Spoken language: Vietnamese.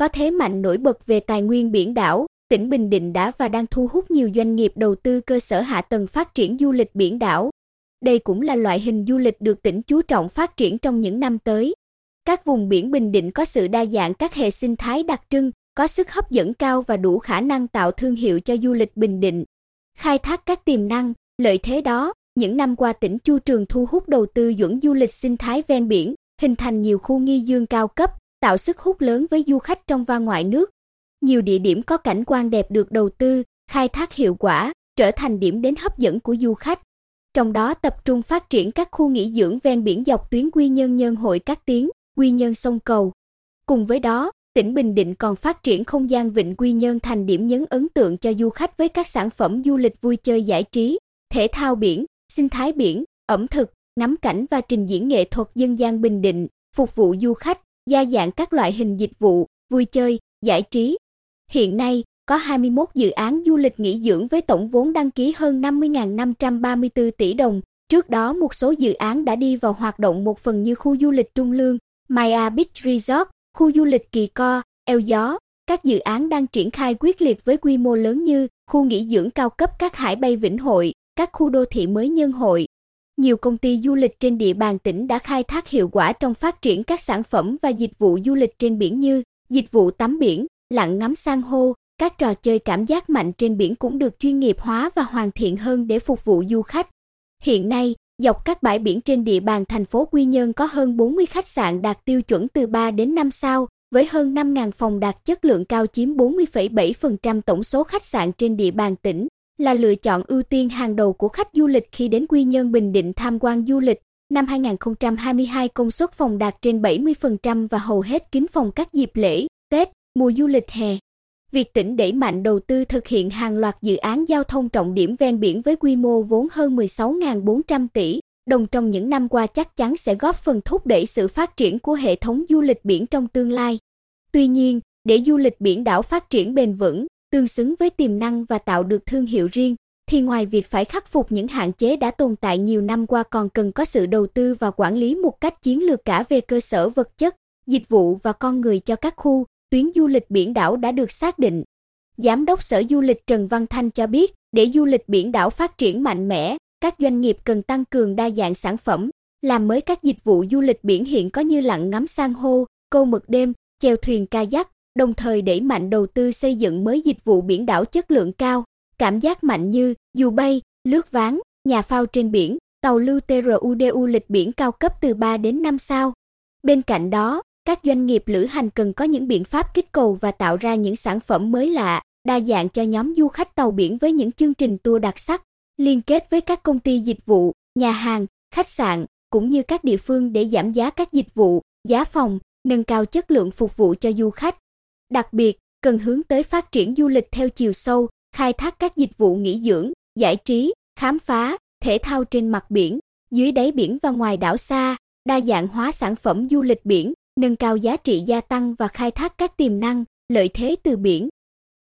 Có thế mạnh nổi bật về tài nguyên biển đảo, tỉnh Bình Định đã và đang thu hút nhiều doanh nghiệp đầu tư cơ sở hạ tầng phát triển du lịch biển đảo. Đây cũng là loại hình du lịch được tỉnh chú trọng phát triển trong những năm tới. Các vùng biển Bình Định có sự đa dạng các hệ sinh thái đặc trưng, có sức hấp dẫn cao và đủ khả năng tạo thương hiệu cho du lịch Bình Định. Khai thác các tiềm năng, lợi thế đó, những năm qua tỉnh Chu Trường thu hút đầu tư dưỡng du lịch sinh thái ven biển, hình thành nhiều khu nghi dương cao cấp, tạo sức hút lớn với du khách trong và ngoài nước. Nhiều địa điểm có cảnh quan đẹp được đầu tư, khai thác hiệu quả, trở thành điểm đến hấp dẫn của du khách. Trong đó tập trung phát triển các khu nghỉ dưỡng ven biển dọc tuyến Quy Nhơn nhân Hội Các Tiếng, Quy Nhơn Sông Cầu. Cùng với đó, tỉnh Bình Định còn phát triển không gian Vịnh Quy Nhơn thành điểm nhấn ấn tượng cho du khách với các sản phẩm du lịch vui chơi giải trí, thể thao biển, sinh thái biển, ẩm thực, ngắm cảnh và trình diễn nghệ thuật dân gian Bình Định, phục vụ du khách, đa dạng các loại hình dịch vụ, vui chơi, giải trí. Hiện nay, có 21 dự án du lịch nghỉ dưỡng với tổng vốn đăng ký hơn 50.534 tỷ đồng. Trước đó một số dự án đã đi vào hoạt động một phần như khu du lịch Trung Lương, Maya Beach Resort, khu du lịch Kỳ Co, Eo Gió. Các dự án đang triển khai quyết liệt với quy mô lớn như khu nghỉ dưỡng cao cấp các hải bay Vĩnh Hội, các khu đô thị mới nhân hội. Nhiều công ty du lịch trên địa bàn tỉnh đã khai thác hiệu quả trong phát triển các sản phẩm và dịch vụ du lịch trên biển như dịch vụ tắm biển, lặn ngắm san hô, các trò chơi cảm giác mạnh trên biển cũng được chuyên nghiệp hóa và hoàn thiện hơn để phục vụ du khách. Hiện nay, dọc các bãi biển trên địa bàn thành phố Quy Nhơn có hơn 40 khách sạn đạt tiêu chuẩn từ 3 đến 5 sao, với hơn 5.000 phòng đạt chất lượng cao chiếm 40,7% tổng số khách sạn trên địa bàn tỉnh, là lựa chọn ưu tiên hàng đầu của khách du lịch khi đến Quy Nhơn Bình Định tham quan du lịch. Năm 2022 công suất phòng đạt trên 70% và hầu hết kín phòng các dịp lễ, Tết, mùa du lịch hè. Việc tỉnh đẩy mạnh đầu tư thực hiện hàng loạt dự án giao thông trọng điểm ven biển với quy mô vốn hơn 16.400 tỷ đồng trong những năm qua chắc chắn sẽ góp phần thúc đẩy sự phát triển của hệ thống du lịch biển trong tương lai. Tuy nhiên, để du lịch biển đảo phát triển bền vững, tương xứng với tiềm năng và tạo được thương hiệu riêng, thì ngoài việc phải khắc phục những hạn chế đã tồn tại nhiều năm qua còn cần có sự đầu tư và quản lý một cách chiến lược cả về cơ sở vật chất, dịch vụ và con người cho các khu, tuyến du lịch biển đảo đã được xác định. Giám đốc Sở Du lịch Trần Văn Thanh cho biết, để du lịch biển đảo phát triển mạnh mẽ, các doanh nghiệp cần tăng cường đa dạng sản phẩm, làm mới các dịch vụ du lịch biển hiện có như lặn ngắm san hô, câu mực đêm, chèo thuyền kayak, đồng thời đẩy mạnh đầu tư xây dựng mới dịch vụ biển đảo chất lượng cao, cảm giác mạnh như dù bay, lướt ván, nhà phao trên biển, tàu lưu TRUDU lịch biển cao cấp từ 3 đến 5 sao. Bên cạnh đó, các doanh nghiệp lữ hành cần có những biện pháp kích cầu và tạo ra những sản phẩm mới lạ, đa dạng cho nhóm du khách tàu biển với những chương trình tour đặc sắc, liên kết với các công ty dịch vụ, nhà hàng, khách sạn cũng như các địa phương để giảm giá các dịch vụ, giá phòng, nâng cao chất lượng phục vụ cho du khách. Đặc biệt, cần hướng tới phát triển du lịch theo chiều sâu, khai thác các dịch vụ nghỉ dưỡng, giải trí, khám phá, thể thao trên mặt biển, dưới đáy biển và ngoài đảo xa, đa dạng hóa sản phẩm du lịch biển, nâng cao giá trị gia tăng và khai thác các tiềm năng, lợi thế từ biển.